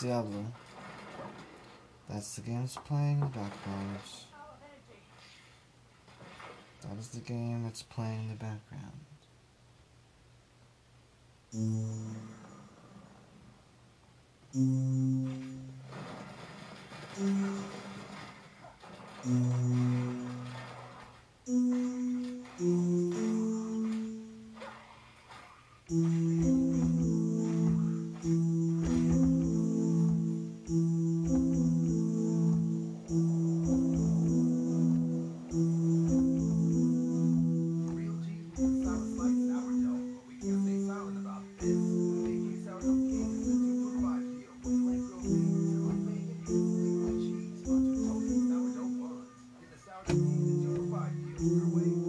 Diablo. That's the game that's playing in the background. That is the game that's playing in the background. our way.